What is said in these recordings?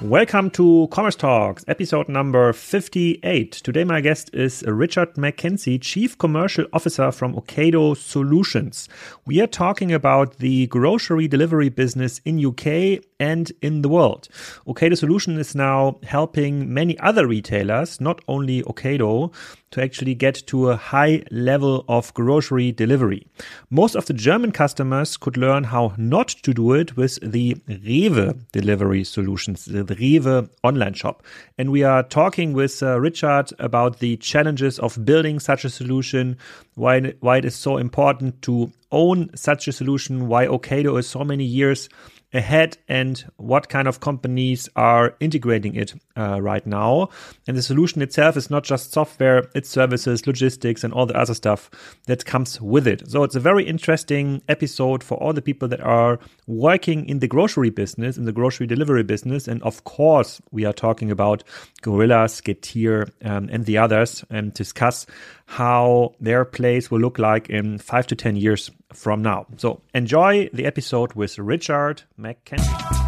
Welcome to Commerce Talks, episode number 58. Today, my guest is Richard McKenzie, Chief Commercial Officer from Ocado Solutions. We are talking about the grocery delivery business in UK and in the world. Ocado Solution is now helping many other retailers, not only Ocado, to actually get to a high level of grocery delivery. Most of the German customers could learn how not to do it with the Rewe delivery solutions, the Rewe online shop. And we are talking with uh, Richard about the challenges of building such a solution, why, why it is so important to own such a solution, why Ocado is so many years ahead and what kind of companies are integrating it uh, right now. And the solution itself is not just software, it's services, logistics, and all the other stuff that comes with it. So it's a very interesting episode for all the people that are working in the grocery business, in the grocery delivery business. And of course, we are talking about Gorillas, Getir, um, and the others and discuss how their place will look like in five to 10 years from now. So enjoy the episode with Richard McKenzie.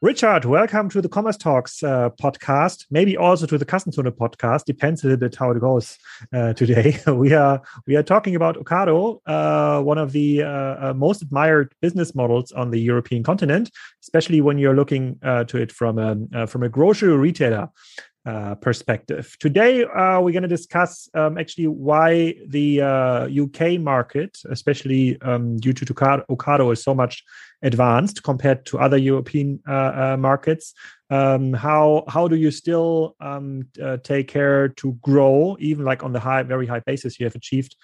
Richard, welcome to the Commerce Talks uh, podcast, maybe also to the Kassenzone podcast. Depends a little bit how it goes uh, today. we are we are talking about Ocado, uh, one of the uh, uh, most admired business models on the European continent, especially when you're looking uh, to it from a from a grocery retailer uh, perspective. Today, uh, we're going to discuss um, actually why the uh, UK market, especially um, due to Ocado, is so much advanced compared to other European uh, uh, markets. Um, how how do you still um, take care to grow, even like on the high, very high basis you have achieved?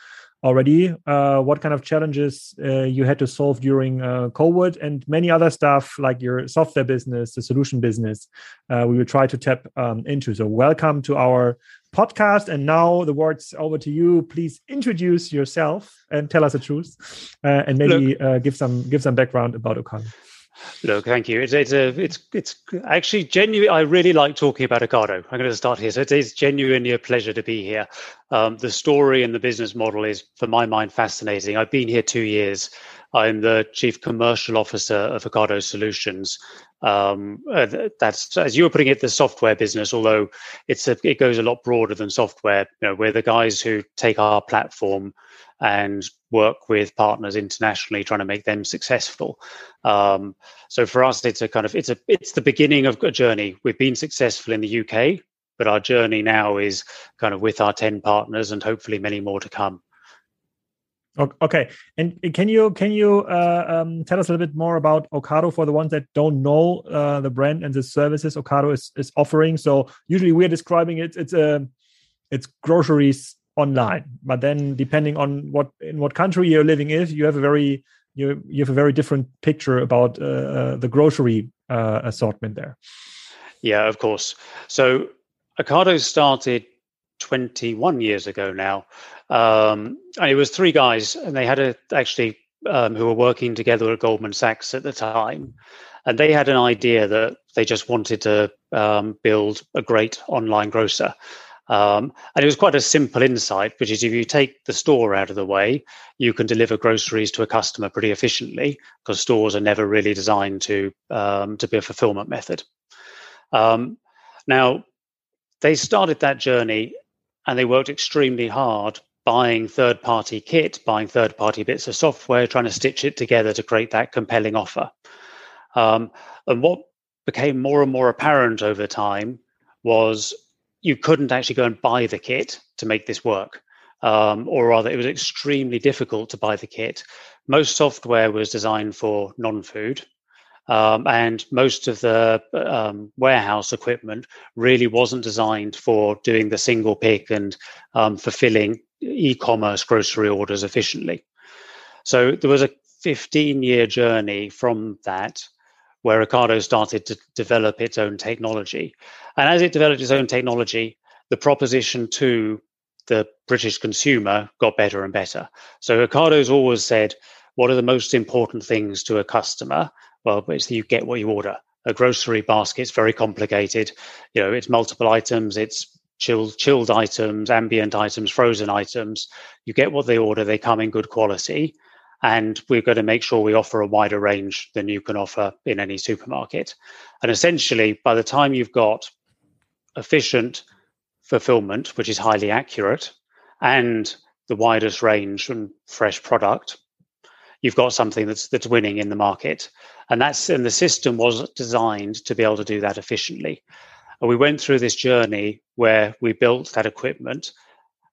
Already. Uh, what kind of challenges uh, you had to solve during uh, COVID and many other stuff like your software business, the solution business. Uh, we will try to tap um, into. So, welcome to our podcast. And now the words over to you. Please introduce yourself and tell us the truth, uh, and maybe uh, give some give some background about Ocado. Look, thank you. It's it's a it's it's actually genuine. I really like talking about Ocado. I'm going to start here. So it is genuinely a pleasure to be here. Um, the story and the business model is, for my mind, fascinating. I've been here two years. I'm the chief commercial officer of Ocado Solutions. Um, uh, that's as you were putting it, the software business. Although it's a, it goes a lot broader than software. You know, we're the guys who take our platform and work with partners internationally trying to make them successful. Um, so for us it's a kind of it's a it's the beginning of a journey. We've been successful in the uk but our journey now is kind of with our 10 partners and hopefully many more to come. Okay. And can you can you uh, um, tell us a little bit more about Ocado for the ones that don't know uh, the brand and the services Ocado is, is offering? So usually we're describing it it's a it's groceries online. But then depending on what in what country you're living in you have a very you you have a very different picture about uh, uh, the grocery uh, assortment there. Yeah of course. So ocado started 21 years ago now. Um, and it was three guys and they had a actually um, who were working together at goldman sachs at the time. And they had an idea that they just wanted to um, build a great online grocer um, and it was quite a simple insight, which is if you take the store out of the way, you can deliver groceries to a customer pretty efficiently because stores are never really designed to um, to be a fulfillment method. Um, now, they started that journey and they worked extremely hard buying third party kit, buying third party bits of software, trying to stitch it together to create that compelling offer. Um, and what became more and more apparent over time was you couldn't actually go and buy the kit to make this work. Um, or rather, it was extremely difficult to buy the kit. Most software was designed for non food, um, and most of the um, warehouse equipment really wasn't designed for doing the single pick and um, fulfilling e commerce grocery orders efficiently. So there was a 15 year journey from that where Ocado started to develop its own technology. And as it developed its own technology, the proposition to the British consumer got better and better. So Ocado's always said, what are the most important things to a customer? Well, it's that you get what you order. A grocery basket's very complicated. You know, it's multiple items, it's chilled chilled items, ambient items, frozen items. You get what they order, they come in good quality. And we're going to make sure we offer a wider range than you can offer in any supermarket. And essentially, by the time you've got efficient fulfillment, which is highly accurate, and the widest range and fresh product, you've got something that's that's winning in the market. And that's and the system was designed to be able to do that efficiently. And we went through this journey where we built that equipment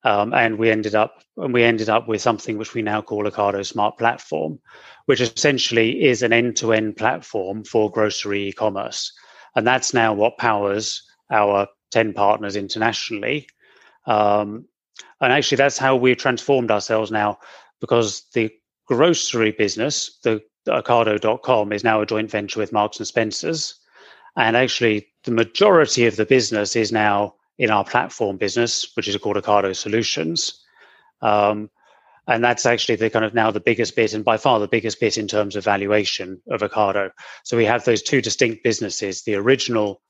um, and we ended up and we ended up with something which we now call Ocado Smart Platform, which essentially is an end-to-end platform for grocery e-commerce, and that's now what powers our ten partners internationally. Um, and actually, that's how we've transformed ourselves now, because the grocery business, the, the Ocado.com, is now a joint venture with Marks and Spencers, and actually, the majority of the business is now in our platform business, which is called Ocado Solutions. Um, and that's actually the kind of now the biggest bit and by far the biggest bit in terms of valuation of Ocado. So we have those two distinct businesses: the original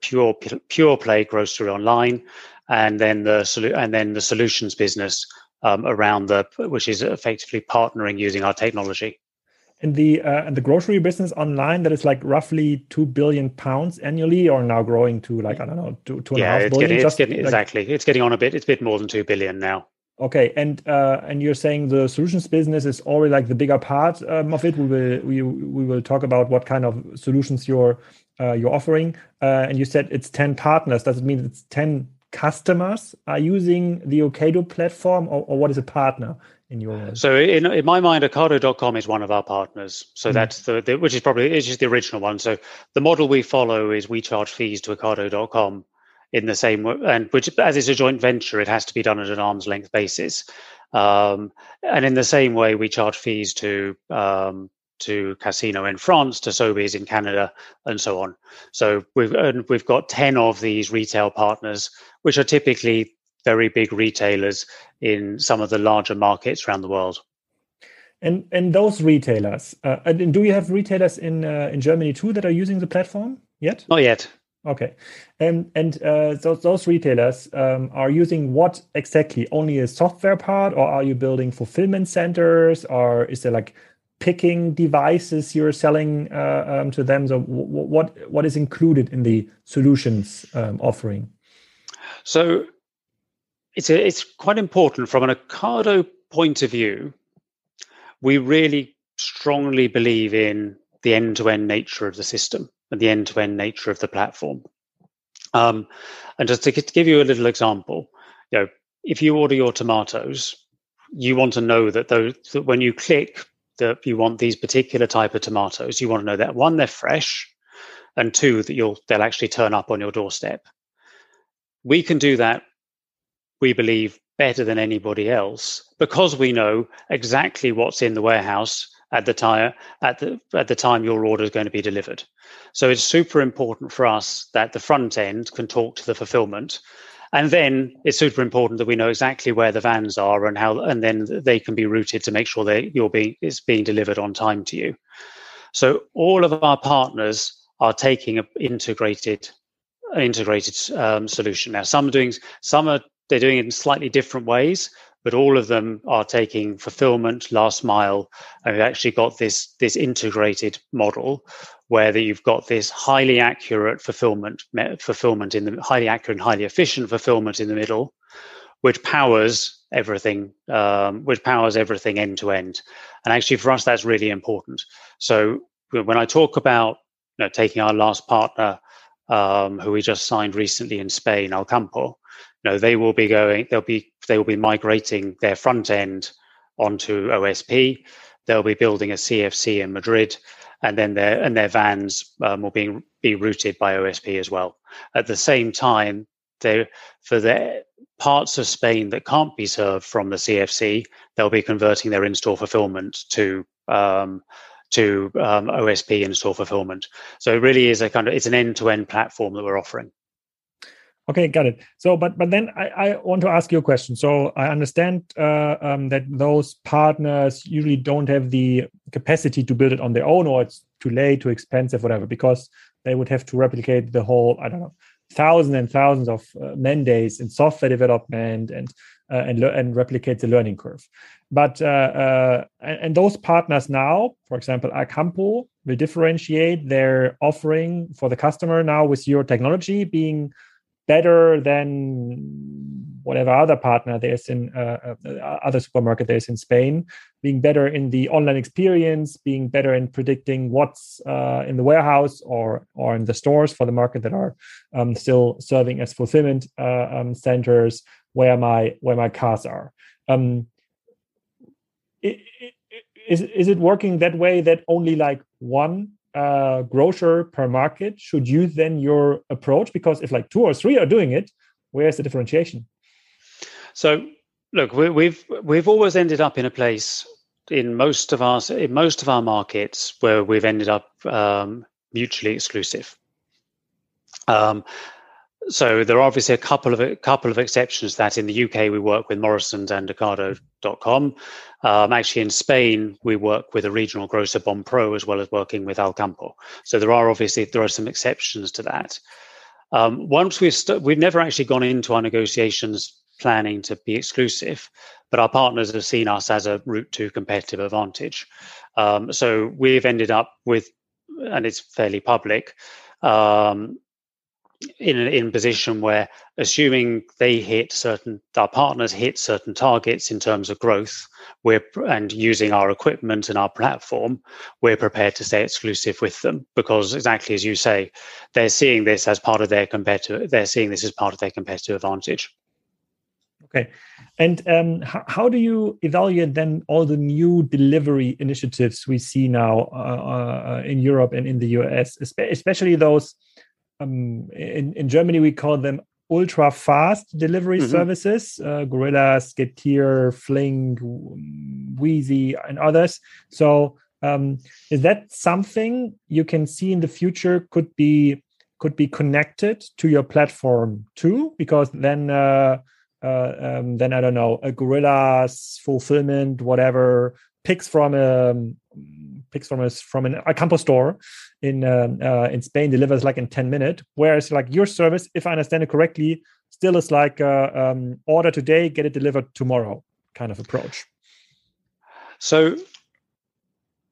pure pure play grocery online, and then the and then the solutions business um, around the which is effectively partnering using our technology in the uh, in the grocery business online that is like roughly two billion pounds annually, or now growing to like I don't know two two yeah, and a half billion. Getting, it's getting like, exactly. It's getting on a bit. It's a bit more than two billion now. Okay, and uh, and you're saying the solutions business is already like the bigger part um, of it. We will we we will talk about what kind of solutions you're uh, you're offering. Uh, and you said it's ten partners. Does it mean it's ten customers are using the Ocado platform, or, or what is a partner? In your so in, in my mind ocado.com is one of our partners so mm. that's the, the, which is probably it's just the original one so the model we follow is we charge fees to ocado.com in the same and which as it's a joint venture it has to be done at an arm's length basis um, and in the same way we charge fees to um, to Casino in France, to Sobeys in Canada, and so on. So we've and we've got ten of these retail partners, which are typically very big retailers in some of the larger markets around the world. And and those retailers, uh, do you have retailers in uh, in Germany too that are using the platform yet? Not yet. Okay, and and uh, those those retailers um, are using what exactly? Only a software part, or are you building fulfillment centers, or is there like picking devices you're selling uh, um, to them? So what what is included in the solutions um, offering? So it's a, it's quite important from an Ocado point of view. We really strongly believe in the end-to-end nature of the system and the end-to-end nature of the platform. Um, and just to, to give you a little example, you know, if you order your tomatoes, you want to know that those that when you click that you want these particular type of tomatoes, you want to know that one they're fresh, and two that you'll they'll actually turn up on your doorstep. We can do that we believe, better than anybody else because we know exactly what's in the warehouse at the time at the at the time your order is going to be delivered. So it's super important for us that the front end can talk to the fulfillment. And then it's super important that we know exactly where the vans are and how and then they can be routed to make sure that you're being it's being delivered on time to you. So all of our partners are taking an integrated integrated um, solution. Now some are doing some are they're doing it in slightly different ways, but all of them are taking fulfillment, last mile, and we've actually got this this integrated model where you've got this highly accurate fulfillment fulfillment in the highly accurate and highly efficient fulfillment in the middle, which powers everything, um, which powers everything end to end. And actually, for us, that's really important. So when I talk about you know, taking our last partner, um, who we just signed recently in Spain, Alcampo, know, they will be going, they'll be, they will be migrating their front end onto OSP. They'll be building a CFC in Madrid, and then their and their vans um, will be be routed by OSP as well. At the same time, they for the parts of Spain that can't be served from the CFC, they'll be converting their in-store fulfillment to um, to um, OSP in-store fulfillment. So it really is a kind of it's an end-to-end platform that we're offering. Okay, got it. So, but but then I, I want to ask you a question. So I understand uh, um, that those partners usually don't have the capacity to build it on their own, or it's too late, too expensive, whatever, because they would have to replicate the whole I don't know thousands and thousands of uh, man days in software development and uh, and and replicate the learning curve. But uh, uh, and, and, those partners now, for example, Alcampo will differentiate their offering for the customer now with your technology being better than whatever other partner there's in uh, uh, other supermarket there's in Spain, being better in the online experience, being better in predicting what's uh, in the warehouse or or in the stores for the market that are um, still serving as fulfillment uh, um, centers where my where my cars are. Um, is is it working that way that only like one uh, grocer per market should use then your approach? Because if like two or three are doing it, where's the differentiation? So, look, we, we've we've always ended up in a place in most of our in most of our markets where we've ended up um, mutually exclusive. Um, so there are obviously a couple of a couple of exceptions that in the UK we work with Morrison's and Ocado.com. Um, actually, in Spain we work with a regional grocer Bonpreu as well as working with Alcampo. So there are obviously there are some exceptions to that. Um, once we've st- we've never actually gone into our negotiations planning to be exclusive, but our partners have seen us as a route to competitive advantage. Um, so we've ended up with, and it's fairly public, um, in in a position where, assuming they hit certain, our partners hit certain targets in terms of growth, we're and using our equipment and our platform, we're prepared to stay exclusive with them because exactly as you say, they're seeing this as part of their competitive. They're seeing this as part of their competitive advantage. Okay. And um, how, how, do you evaluate then all the new delivery initiatives we see now uh, uh, in Europe and in the US, especially those um, in, in Germany, we call them ultra fast delivery mm -hmm. services, uh, Gorillas, Getir, Flink, Weezy, and others. So, um, is that something you can see in the future could be could be connected to your platform too? Because then uh, uh, um, then I don't know, a Gorillas fulfillment, whatever, picks from a picks from a from an Alcampo store in um, uh, in Spain delivers like in ten minutes. Whereas like your service, if I understand it correctly, still is like a, um, order today, get it delivered tomorrow kind of approach. So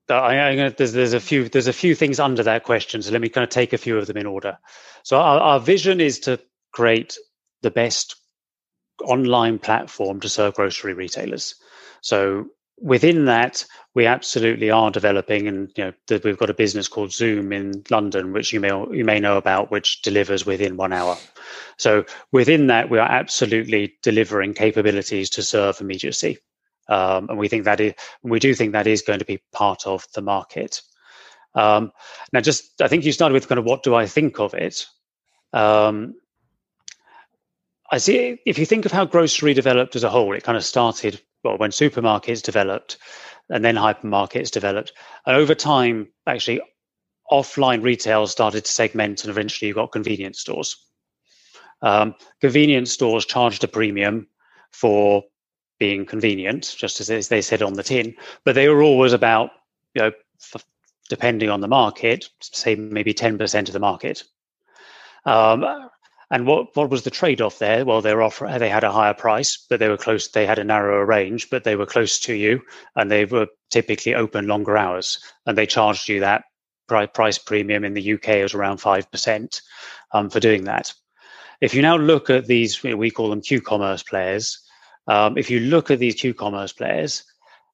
I, I, there's, there's a few there's a few things under that question. So let me kind of take a few of them in order. So our, our vision is to create the best online platform to serve grocery retailers. So within that, we absolutely are developing, and you know, that we've got a business called Zoom in London, which you may you may know about, which delivers within one hour. So within that, we are absolutely delivering capabilities to serve immediacy, um, and we think that is we do think that is going to be part of the market. Um, now, just I think you started with kind of what do I think of it. Um, I see. If you think of how grocery developed as a whole, it kind of started well when supermarkets developed, and then hypermarkets developed, and over time, actually, offline retail started to segment, and eventually, you got convenience stores. Um, convenience stores charged a premium for being convenient, just as they said on the tin, but they were always about, you know, depending on the market, say maybe ten percent of the market. Um, and what what was the trade off there? Well, they were offer, they had a higher price, but they were close. They had a narrower range, but they were close to you, and they were typically open longer hours, and they charged you that price premium. In the UK, was around five percent um, for doing that. If you now look at these, we call them Q-commerce players. Um, if you look at these Q-commerce players,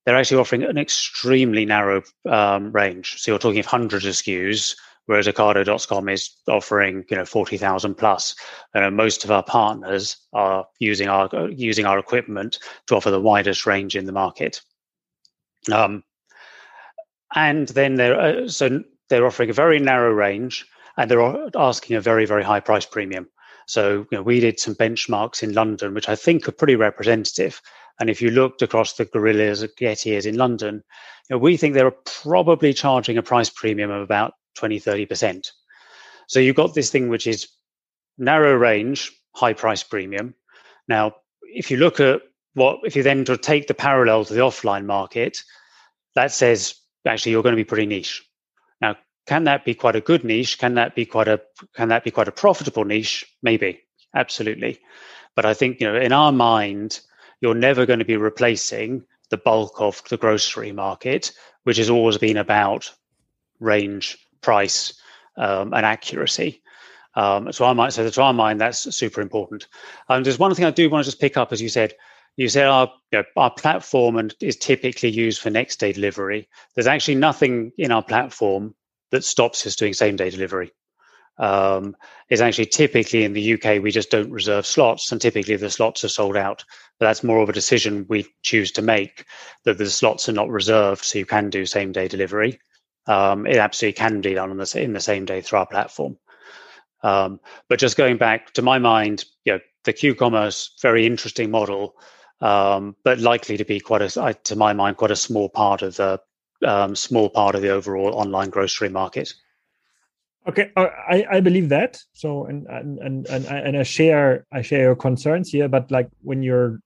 they're actually offering an extremely narrow um, range. So you're talking of hundreds of SKUs whereas Ocado.com is offering you know forty thousand plus. Uh, most of our partners are using our using our equipment to offer the widest range in the market. Um, and then they're uh, so they're offering a very narrow range, and they're asking a very very high price premium. So you know, we did some benchmarks in London, which I think are pretty representative. And if you looked across the Gorillas Getirs in London, you know, we think they're probably charging a price premium of about 20, 30%. So you've got this thing which is narrow range, high price premium. Now, if you look at what, if you then take the parallel to the offline market, that says actually you're going to be pretty niche. Now, can that be quite a good niche? Can that be quite a can that be quite a profitable niche? Maybe, absolutely. But I think you know, in our mind, you're never going to be replacing the bulk of the grocery market, which has always been about range, price, um, and accuracy. Um, so that to our mind, that's super important. And um, there's one thing I do want to just pick up, as you said, you said our you know, our platform and is typically used for next day delivery. There's actually nothing in our platform that stops us doing same day delivery. Um, actually typically in the UK we just don't reserve slots, and typically the slots are sold out. But that's more of a decision we choose to make that the slots are not reserved, so you can do same day delivery. Um, it absolutely can be done on the, in the same day through our platform. Um, but just going back to my mind, you know, the Q-commerce very interesting model, um, but likely to be quite a, to my mind, quite a small part of the um, small part of the overall online grocery market. Okay, uh, I, I believe that. So and and and and I, and I share I share your concerns here. But like when you're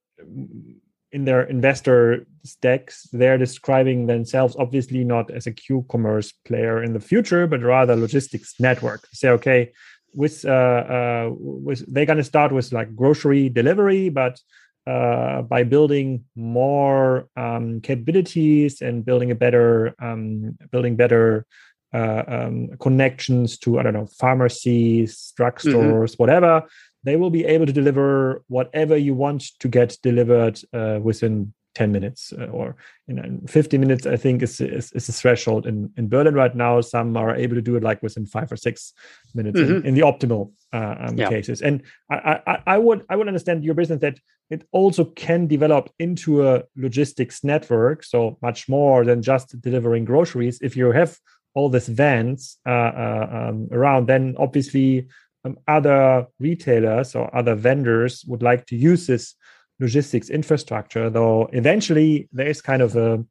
in their investor decks, they're describing themselves obviously not as a Q-commerce player in the future, but rather logistics network. Say, okay, with uh, uh with they're gonna start with like grocery delivery, but uh, by building more um, capabilities and building a better um, building better uh, um, connections to I don't know pharmacies, drugstores, mm-hmm. whatever they will be able to deliver whatever you want to get delivered uh, within 10 minutes uh, or you know 50 minutes i think is, is, is a threshold in, in berlin right now some are able to do it like within five or six minutes mm-hmm. in, in, the optimal uh, um, yeah. cases and I, I, I would i would understand your business that it also can develop into a logistics network so much more than just delivering groceries if you have all these vans uh, uh um, around then obviously um, other retailers or other vendors would like to use this logistics infrastructure though eventually there is kind of a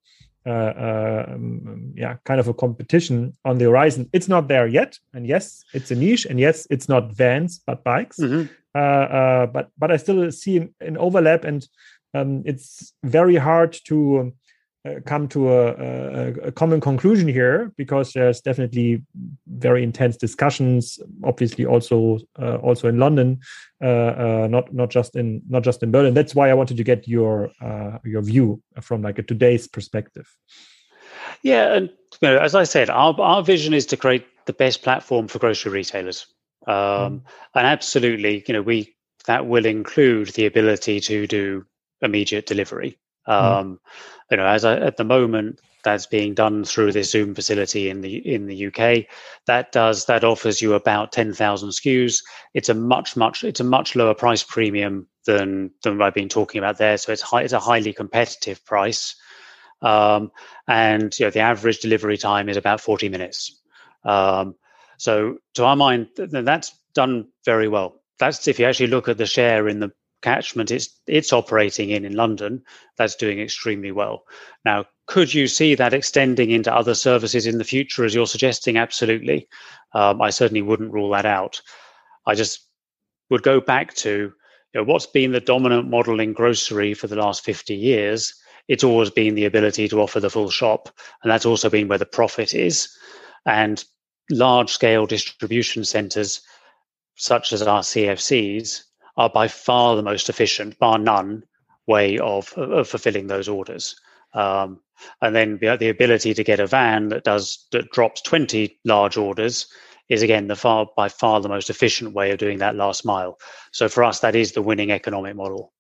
uh, uh, um, yeah kind of a competition on the horizon it's not there yet and yes it's a niche and yes it's not vans but bikes mm-hmm. uh, uh but but i still see an overlap and um, it's very hard to uh, come to a, a, a, common conclusion here because there's definitely very intense discussions obviously also uh, also in london uh, uh not not just in not just in berlin that's why i wanted to get your uh, your view from like a today's perspective yeah and you know, as i said our, our vision is to create the best platform for grocery retailers um, mm. and absolutely you know we that will include the ability to do immediate delivery. Um, mm you know, as I, at the moment, that's being done through this Zoom facility in the in the UK. That does that offers you about ten thousand SKUs. It's a much much it's a much lower price premium than than I've been talking about there. So it's high, it's a highly competitive price, um, and you know the average delivery time is about forty minutes. Um, so to our mind, that's done very well. That's if you actually look at the share in the catchment it's it's operating in in London, that's doing extremely well. Now, could you see that extending into other services in the future, as you're suggesting? Absolutely. Um, I certainly wouldn't rule that out. I just would go back to you know, what's been the dominant model in grocery for the last 50 years. It's always been the ability to offer the full shop, and that's also been where the profit is. And large scale distribution centers, such as our CFCs, are by far the most efficient, bar none, way of, of fulfilling those orders. Um, and then the ability to get a van that does that drops 20 large orders is again the far by far the most efficient way of doing that last mile. So for us, that is the winning economic model.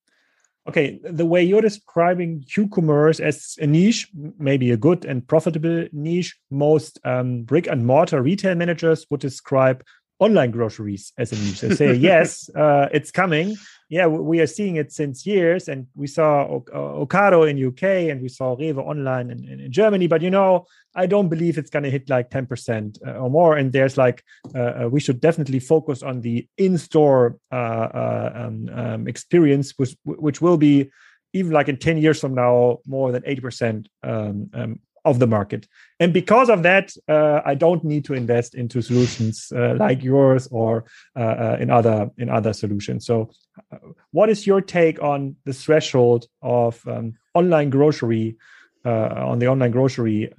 Okay, the way you're describing Q-commerce as a niche, maybe a good and profitable niche, most um, brick and mortar retail managers would describe online groceries as a niche. They say, yes, uh, it's coming. Yeah, we are seeing it since years, and we saw uh, Ocado in UK, and we saw Rewe online in, in, in Germany. But you know, I don't believe it's going to hit like ten percent uh, or more. And there's like, uh, uh we should definitely focus on the in-store uh, um, um, experience, which which will be even like in 10 years from now more than 80% um, um, of the market. And because of that, uh, I don't need to invest into solutions uh, like yours or uh, uh in other in other solutions. So, uh, what is your take on the threshold of um, online grocery uh, on the online grocery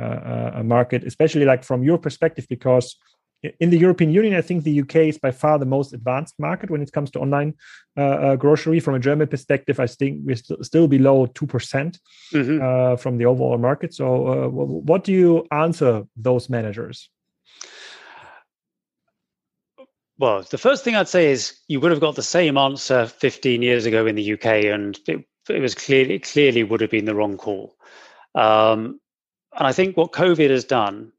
market, especially like from your perspective? Because in the European Union, I think the UK is by far the most advanced market when it comes to online uh, uh, grocery. From a German perspective, I think we're st- still below 2% mm-hmm. uh, from the overall market. So, uh, what do you answer those managers? Well, the first thing I'd say is you would have got the same answer 15 years ago in the UK, and it, it was clearly it clearly would have been the wrong call. Um, and I think what COVID has done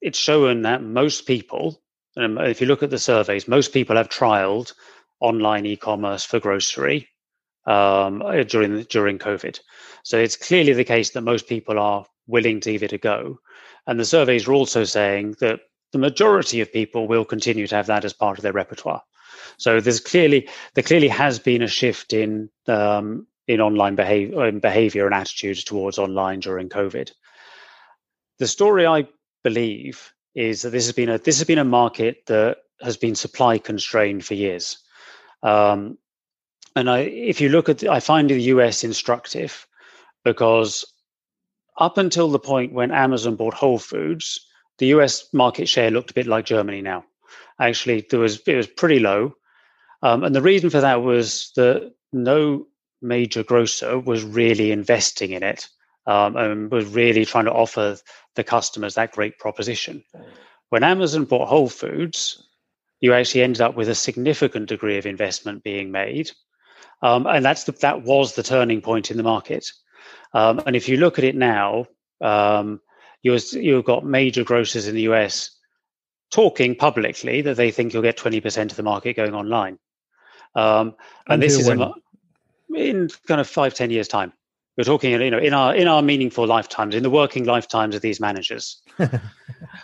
it's shown that most people, and if you look at the surveys, most people have trialed online e-commerce for grocery um, during during COVID. So it's clearly the case that most people are willing to give it a go, and the surveys are also saying that the majority of people will continue to have that as part of their repertoire. So there's clearly there clearly has been a shift in um, in online behavior, in behavior and attitudes towards online during COVID. The story I believe is that this has been a this has been a market that has been supply constrained for years. Um, and I, if you look at, I find the US instructive because up until the point when Amazon bought Whole Foods, the US market share looked a bit like Germany now. Actually, there was it was pretty low, um, and the reason for that was that no major grocer was really investing in it um, and was really trying to offer the customers that great proposition. When Amazon bought Whole Foods, you actually ended up with a significant degree of investment being made, um, and that's the, that was the turning point in the market. Um, and if you look at it now, um, you you've got major grocers in the US talking publicly that they think you'll get 20% of the market going online. Um, and this is a, in kind of five, 10 years' time. We're talking, you know, in our in our meaningful lifetimes, in the working lifetimes of these managers.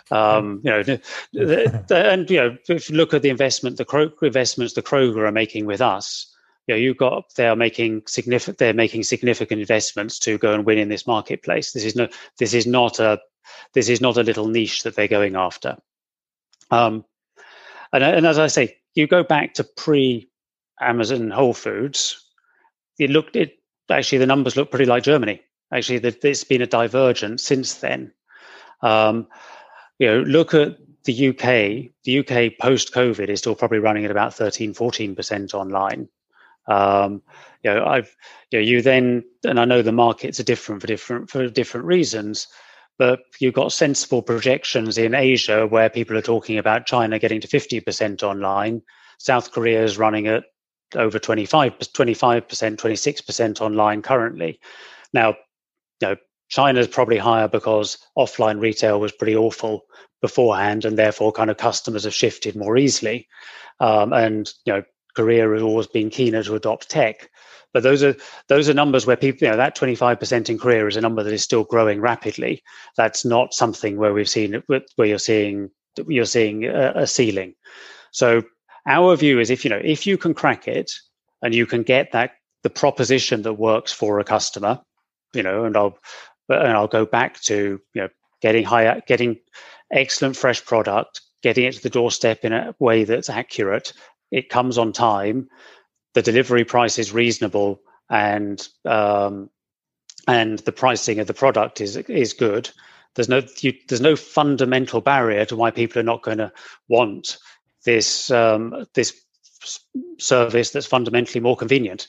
um, you know, the, the, and you know, if you look at the investment, the Kroger investments the Kroger are making with us, you know, you've got they are making significant they're making significant investments to go and win in this marketplace. This is no this is not a this is not a little niche that they're going after. Um, and, and as I say, you go back to pre Amazon Whole Foods, it looked it actually the numbers look pretty like Germany. Actually, there's been a divergence since then. Um, you know, look at the UK. The UK post COVID is still probably running at about 13, 14 percent online. Um, you know, I've you know, you then, and I know the markets are different for different for different reasons, but you've got sensible projections in Asia where people are talking about China getting to 50 percent online. South Korea is running at over 25, 25%, 26% online currently. Now, you know, China's probably higher because offline retail was pretty awful beforehand, and therefore kind of customers have shifted more easily. Um, and you know, Korea has always been keener to adopt tech. But those are those are numbers where people, you know, that 25% in Korea is a number that is still growing rapidly. That's not something where we've seen where you're seeing you're seeing a, a ceiling. So our view is if you know if you can crack it and you can get that the proposition that works for a customer, you know, and I'll and I'll go back to you know getting higher, getting excellent fresh product, getting it to the doorstep in a way that's accurate. It comes on time. The delivery price is reasonable, and um, and the pricing of the product is is good. There's no you, there's no fundamental barrier to why people are not going to want this um, this service that's fundamentally more convenient.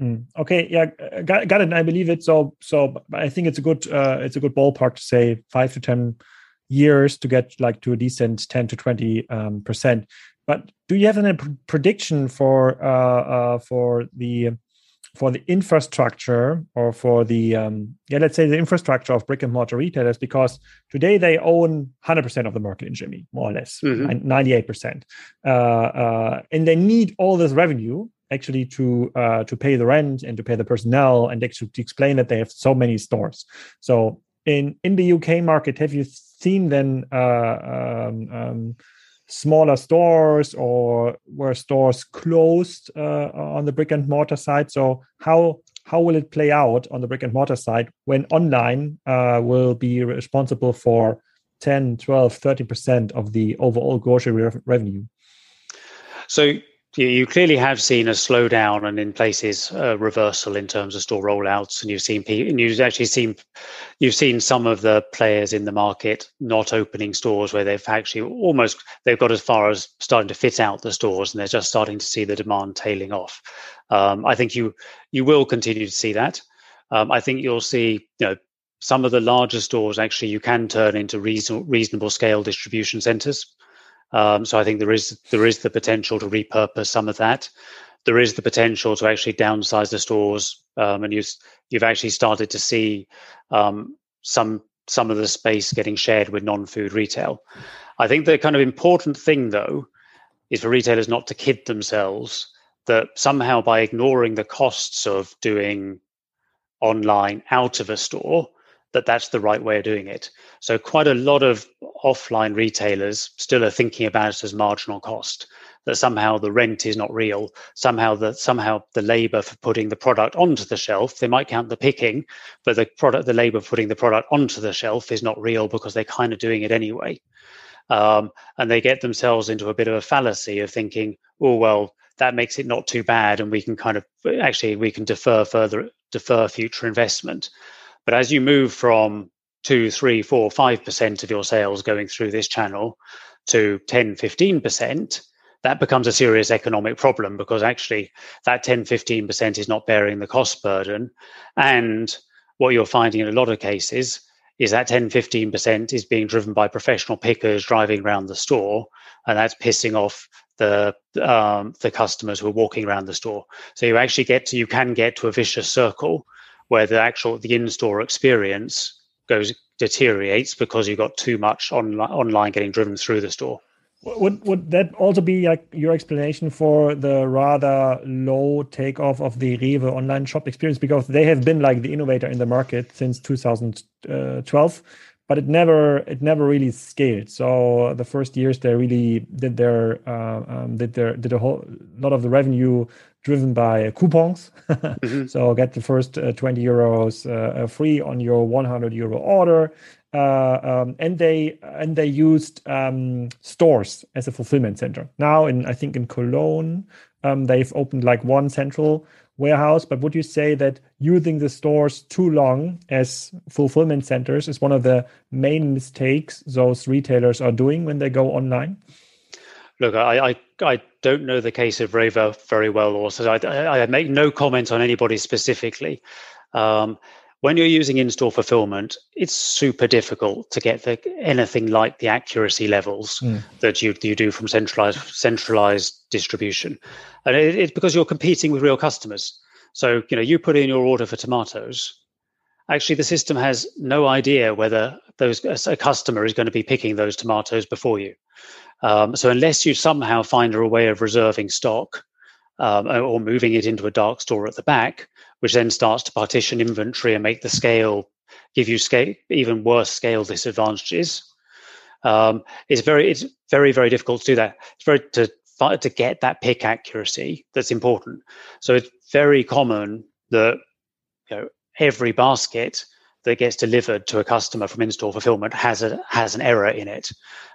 Mm, okay, yeah, got, got it. I believe it. So, so I think it's a good uh, it's a good ballpark to say five to ten years to get like to a decent ten to twenty um, percent. But do you have any prediction for uh, uh, for the for the infrastructure or for the um, yeah let's say the infrastructure of brick and mortar retailers because today they own 100% of the market in Germany more or less mm-hmm. 98% uh, uh, and they need all this revenue actually to uh, to pay the rent and to pay the personnel and actually to explain that they have so many stores so in in the UK market have you seen then uh, um, um, smaller stores or were stores closed uh, on the brick and mortar side? So how how will it play out on the brick and mortar side when online uh, will be responsible for 10 12 30% of the overall grocery re- revenue? So you, clearly have seen a slowdown and in places a reversal in terms of store rollouts, and you've seen and you've actually seen you've seen some of the players in the market not opening stores where they've actually almost they've got as far as starting to fit out the stores, and they're just starting to see the demand tailing off. Um, I think you you will continue to see that. Um, I think you'll see you know some of the larger stores actually you can turn into reason, reasonable scale distribution centers. Um, so I think there is there is the potential to repurpose some of that. There is the potential to actually downsize the stores, um, and you've you've actually started to see um, some some of the space getting shared with non-food retail. I think the kind of important thing though is for retailers not to kid themselves that somehow by ignoring the costs of doing online out of a store that that's the right way of doing it. So quite a lot of offline retailers still are thinking about it as marginal cost. That somehow the rent is not real. Somehow the somehow the labor for putting the product onto the shelf, they might count the picking, but the product, the labor putting the product onto the shelf is not real because they're kind of doing it anyway. Um, and they get themselves into a bit of a fallacy of thinking, oh well, that makes it not too bad, and we can kind of actually we can defer further defer future investment. But as you move from two, three, four, five percent of your sales going through this channel to 10, 15 percent, that becomes a serious economic problem because actually that 10, 15 percent is not bearing the cost burden. And what you're finding in a lot of cases is that 10, 15 percent is being driven by professional pickers driving around the store, and that's pissing off the um, the customers who are walking around the store. So you actually get to you can get to a vicious circle where the actual the in-store experience goes deteriorates because you've got too much online online getting driven through the store. Would would that also be like your explanation for the rather low takeoff of the Rewe online shop experience? Because they have been like the innovator in the market since 2012, but it never it never really scaled. So the first years they really did their uh, um, did their did a whole lot of the revenue driven by coupons. mm-hmm. So get the first uh, 20 euros uh, uh free on your 100 euro order. Uh, um, and they and they used um, stores as a fulfillment center. Now, in I think in Cologne, um, they've opened like one central warehouse. But would you say that using the stores too long as fulfillment centers is one of the main mistakes those retailers are doing when they go online? Look, I, I, I don't know the case of Rewe very well, also. I, I make no comment on anybody specifically. Um, when you're using in-store fulfillment, it's super difficult to get the, anything like the accuracy levels mm. that you you do from centralized centralized distribution, and it, it's because you're competing with real customers. So you know you put in your order for tomatoes. Actually, the system has no idea whether those a customer is going to be picking those tomatoes before you. Um, so unless you somehow find a way of reserving stock um, or moving it into a dark store at the back, which then starts to partition inventory and make the scale give you scale even worse scale disadvantages. Um, it's very it's very very difficult to do that. It's very to to get that pick accuracy that's important. So it's very common that you know every basket that gets delivered to a customer from in-store fulfillment has a has an error in it.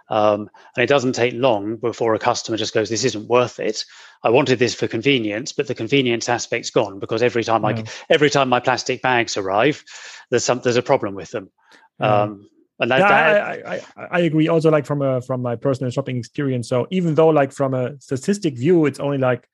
Um, and it doesn't take long before a customer just goes, "This isn't worth it. I wanted this for convenience, but the convenience aspect's gone because every time yeah. I every time my plastic bags arrive, there's some there's a problem with them." Yeah. Um, and that, that, I, I, I agree. Also, like from a from my personal shopping experience. So even though like from a statistic view, it's only like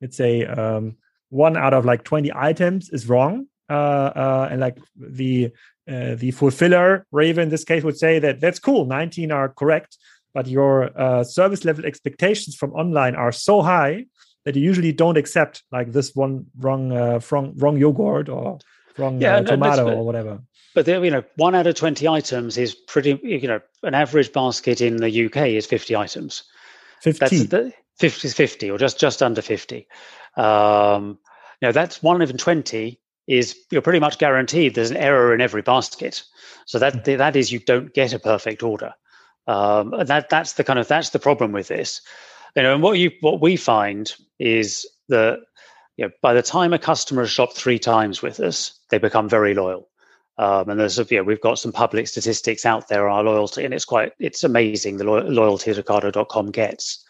let's say um, one out of like twenty items is wrong, uh, uh, and like the uh, the fulfiller Rewe in this case would say that that's cool. 19 are correct but your uh, service level expectations from online are so high that you usually don't accept like this one wrong uh, wrong, wrong yogurt or wrong yeah, uh, tomato or whatever. But there, you know one out of 20 items is pretty you know an average basket in the uk is 50 items. 50 that's the, 50 50 or just just under 50 um you know that's one in 20 is you're pretty much guaranteed there's an error in every basket. So that hmm. that is you don't get a perfect order. Um, and that that's the kind of that's the problem with this. You know, and what you what we find is that you know, by the time a customer has shopped three times with us, they become very loyal. Um, and there's you know, we've got some public statistics out there on our loyalty, and it's quite it's amazing the lo- loyalty that Ocado.com gets.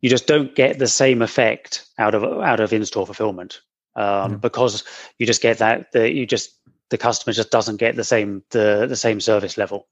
you just don't get the same effect out of out of in-store fulfillment um, because you just get that the, you just the customer just doesn't get the same the the same service level.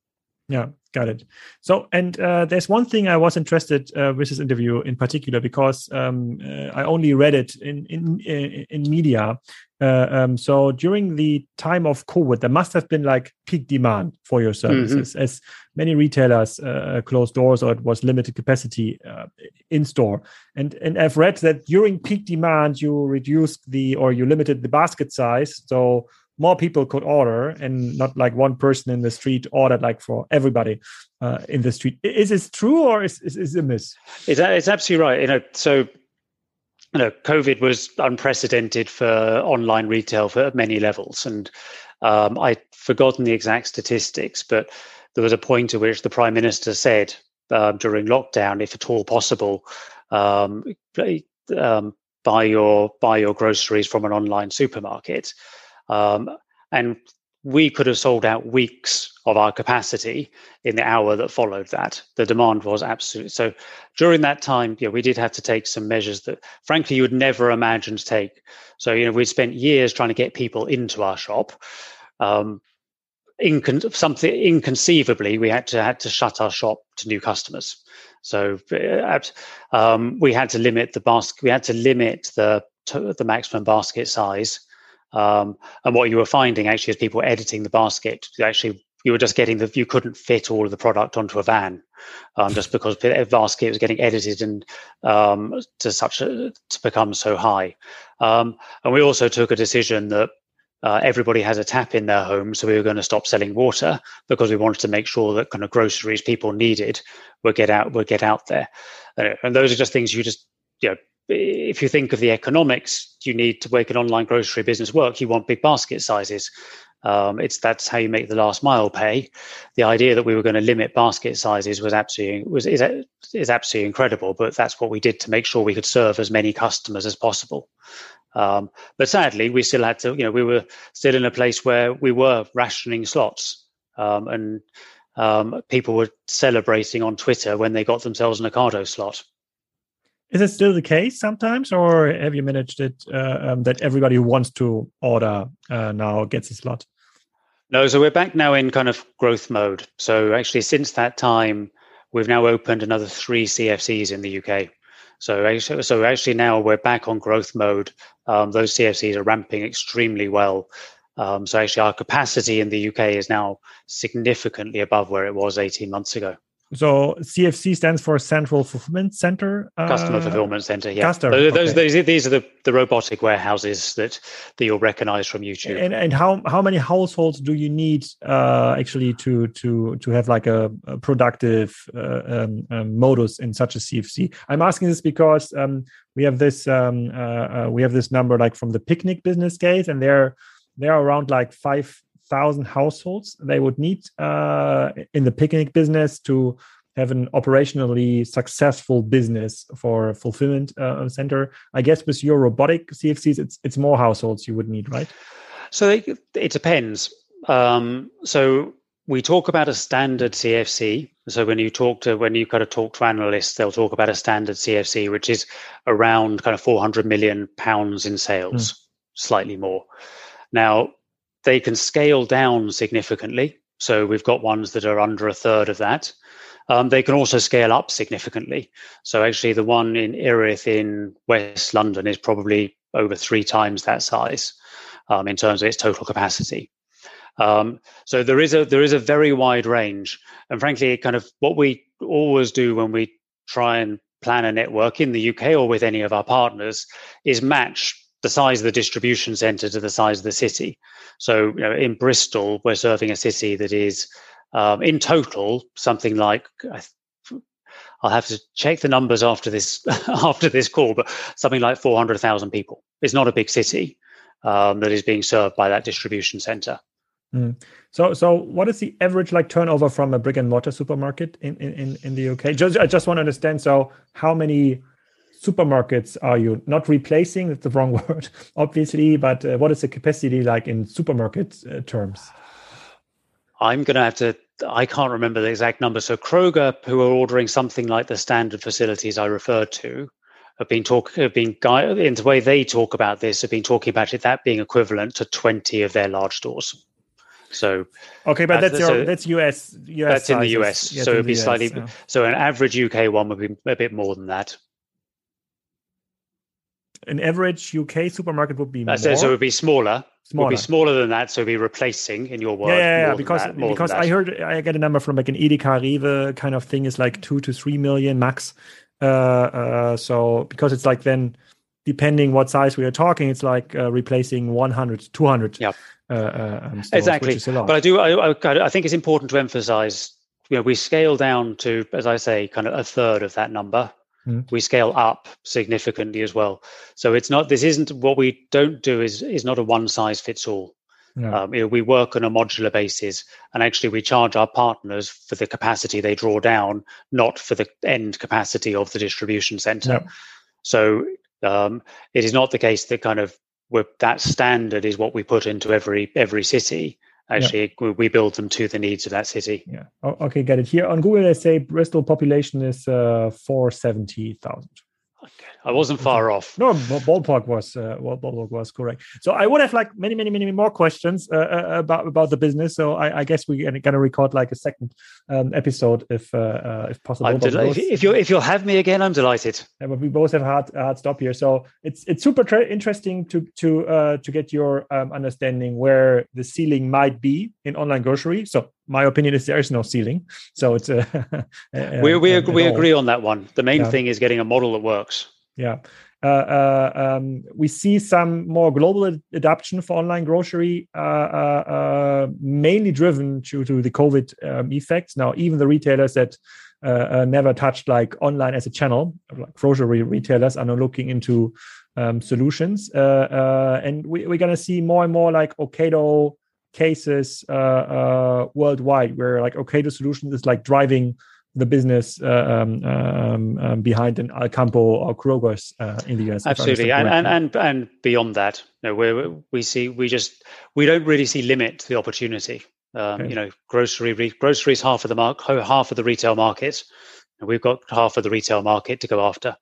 Yeah, got it. So, and uh, there's one thing I was interested uh, with this interview in particular because um, uh, I only read it in in in media. Uh, um, so during the time of COVID, there must have been like peak demand for your mm-hmm. services, mm-hmm. as many retailers uh, closed doors or it was limited capacity uh, in store. And and I've read that during peak demand, you reduced the or you limited the basket size. So more people could order and not like one person in the street ordered like for everybody uh, in the street. Is this true or is, is, is it a miss? It's, it's absolutely right. You know, so you know, COVID was unprecedented for online retail for many levels, and um, I'd forgotten the exact statistics, but there was a point at which the prime minister said uh, during lockdown, if at all possible, um, um, buy your buy your groceries from an online supermarket. Um, and we could have sold out weeks of our capacity in the hour that followed that. The demand was absolute. so. During that time, yeah, we did have to take some measures that, frankly, you would never imagine to take. So, you know, we spent years trying to get people into our shop. Um, incon- something inconceivably, we had to had to shut our shop to new customers. So, uh, um, we had to limit the basket. We had to limit the the maximum basket size um, and what you were finding actually is people editing the basket. Actually, you were just getting the you couldn't fit all of the product onto a van, um, just because the basket was getting edited and um, to such a, to become so high. Um, and we also took a decision that uh, everybody has a tap in their home, so we were going to stop selling water because we wanted to make sure that kind of groceries people needed would get out would get out there. And those are just things you just you know if you think of the economics, you need to make an online grocery business work. You want big basket sizes. Um, it's that's how you make the last mile pay. The idea that we were going to limit basket sizes was absolutely was is, is absolutely incredible. But that's what we did to make sure we could serve as many customers as possible. Um, but sadly, we still had to. You know, we were still in a place where we were rationing slots, um, and um, people were celebrating on Twitter when they got themselves an Ocado slot. Is it still the case sometimes, or have you managed it uh, um, that everybody who wants to order uh, now gets a slot? No, so we're back now in kind of growth mode. So actually, since that time, we've now opened another three CFCs in the UK. So actually, so actually now we're back on growth mode. Um, those CFCs are ramping extremely well. Um, so actually, our capacity in the UK is now significantly above where it was 18 months ago. So CFC stands for Central Fulfillment Center. Uh, Customer Fulfillment Center. Yeah, customer, those, okay. those, these are the, the robotic warehouses that that you'll recognize from YouTube. And, and how how many households do you need uh, actually to to to have like a, a productive uh, um, um, modus in such a CFC? I'm asking this because um, we have this um, uh, uh, we have this number like from the picnic business case, and they're they're around like five thousand households they would need uh, in the picnic business to have an operationally successful business for fulfillment uh, center. I guess with your robotic CFCs, it's it's more households you would need, right? So it, it depends. Um, so we talk about a standard CFC. So when you talk to when you kind of talk to analysts, they'll talk about a standard CFC, which is around kind of 400 million pounds in sales, mm. slightly more. Now they can scale down significantly. So we've got ones that are under a third of that. Um, they can also scale up significantly. So actually, the one in Erith in West London is probably over three times that size um, in terms of its total capacity. Um, so there is a there is a very wide range, and frankly, kind of what we always do when we try and plan a network in the UK or with any of our partners is match the size of the distribution center to the size of the city. So you know, in Bristol, we're serving a city that is um, in total something like I'll have to check the numbers after this after this call, but something like four hundred thousand people. It's not a big city um, that is being served by that distribution center. Mm. So, so what is the average like turnover from a brick and mortar supermarket in in in the UK? Just I just want to understand. So, how many supermarkets are you not replacing? That's the wrong word, obviously. But uh, what is the capacity like in supermarket uh, terms? I'm going to have to I can't remember the exact number. So Kroger, who are ordering something like the standard facilities I referred to, have been talking, have been in the way they talk about this, have been talking about it that being equivalent to 20 of their large stores. So okay, but that's, that's your, that's US, US. That's in the US. Yes, so it'd be US, slightly. Yeah. So an average UK one would be a bit more than that. An average UK supermarket would be that's more. It, so it would be smaller. Smaller. Would be smaller than that. So it'd be replacing in your world. Yeah, yeah, yeah because that, because I heard I get a number from like an Edeka Rewe kind of thing is like two to three million max. Uh, uh, so because it's like then depending what size we are talking, it's like uh, replacing 100, 200. Yeah. Uh, uh, um, stores, exactly. But I do. I, I, I think it's important to emphasize. You know, we scale down to, as I say, kind of a third of that number. Mm. We scale up significantly as well. So it's not. This isn't what we don't do. Is is not a one size fits all. Um, you know, we work on a modular basis, and actually, we charge our partners for the capacity they draw down, not for the end capacity of the distribution center. So um, it is not the case that kind of that standard is what we put into every every city. Actually, yeah. we build them to the needs of that city. Yeah. okay, get it. Here on Google, they say Bristol population is uh, four seventy thousand. I wasn't far off. No, ballpark was uh, ballpark was correct. So I would have like many, many, many more questions uh, uh, about about the business. So I, I guess we're gonna record like a second um, episode if uh, uh if possible. Del- if, if you if you'll have me again, I'm delighted. Yeah, but we both have a hard hard stop here, so it's it's super tra- interesting to to uh, to get your um, understanding where the ceiling might be in online grocery. So my opinion is there is no ceiling. So it's a, we we, we agree on that one. The main yeah. thing is getting a model that works. Yeah. Uh, uh, um, we see some more global ad- adoption for online grocery, uh, uh, uh mainly driven due to the COVID um, effects. Now, even the retailers that uh, never touched like online as a channel, like grocery retailers, are now looking into um, solutions. and we, are going to see more and more like Ocado cases worldwide, where like okay the solution is like driving the business uh, um, um, um, behind an Alcampo or Kroger's uh, in the US. Absolutely, and, and and and beyond that, you know, we we see we just we don't really see limit to the opportunity. Um, okay. You know, grocery re- grocery is half of the mark, half of the retail market, and we've got half of the retail market to go after.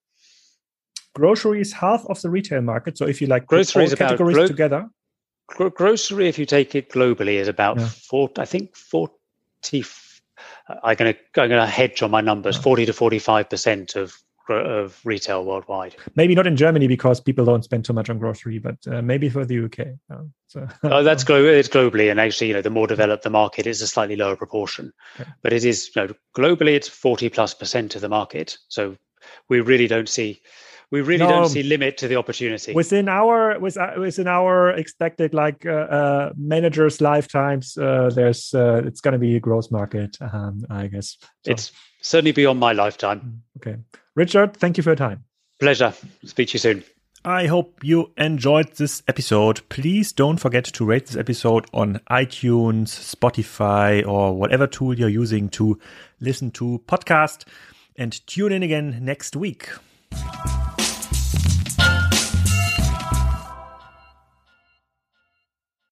Grocery is half of the retail market. So if you like grocery all categories together, gro- grocery, if you take it globally, is about yeah. four. I think forty I'm going to I'm going to hedge on my numbers. Forty to forty five percent of of retail worldwide. Maybe not in Germany because people don't spend too much on grocery, but uh, maybe for the UK. Uh, so. oh, that's global. It's globally, and actually, you know, the more developed the market is, a slightly lower proportion. Okay. But it is, you know, globally, it's forty plus percent of the market. So we really don't see we really no, don't see limit to the opportunity within our uh, within our expected like uh, uh, managers lifetimes uh, there's uh, it's going to be a growth market um, i guess so. it's certainly beyond my lifetime mm, okay richard thank you for your time pleasure speak to you soon I hope you enjoyed this episode. Please don't forget to rate this episode on iTunes, Spotify, or whatever tool you're using to listen to podcast. And tune in again next week.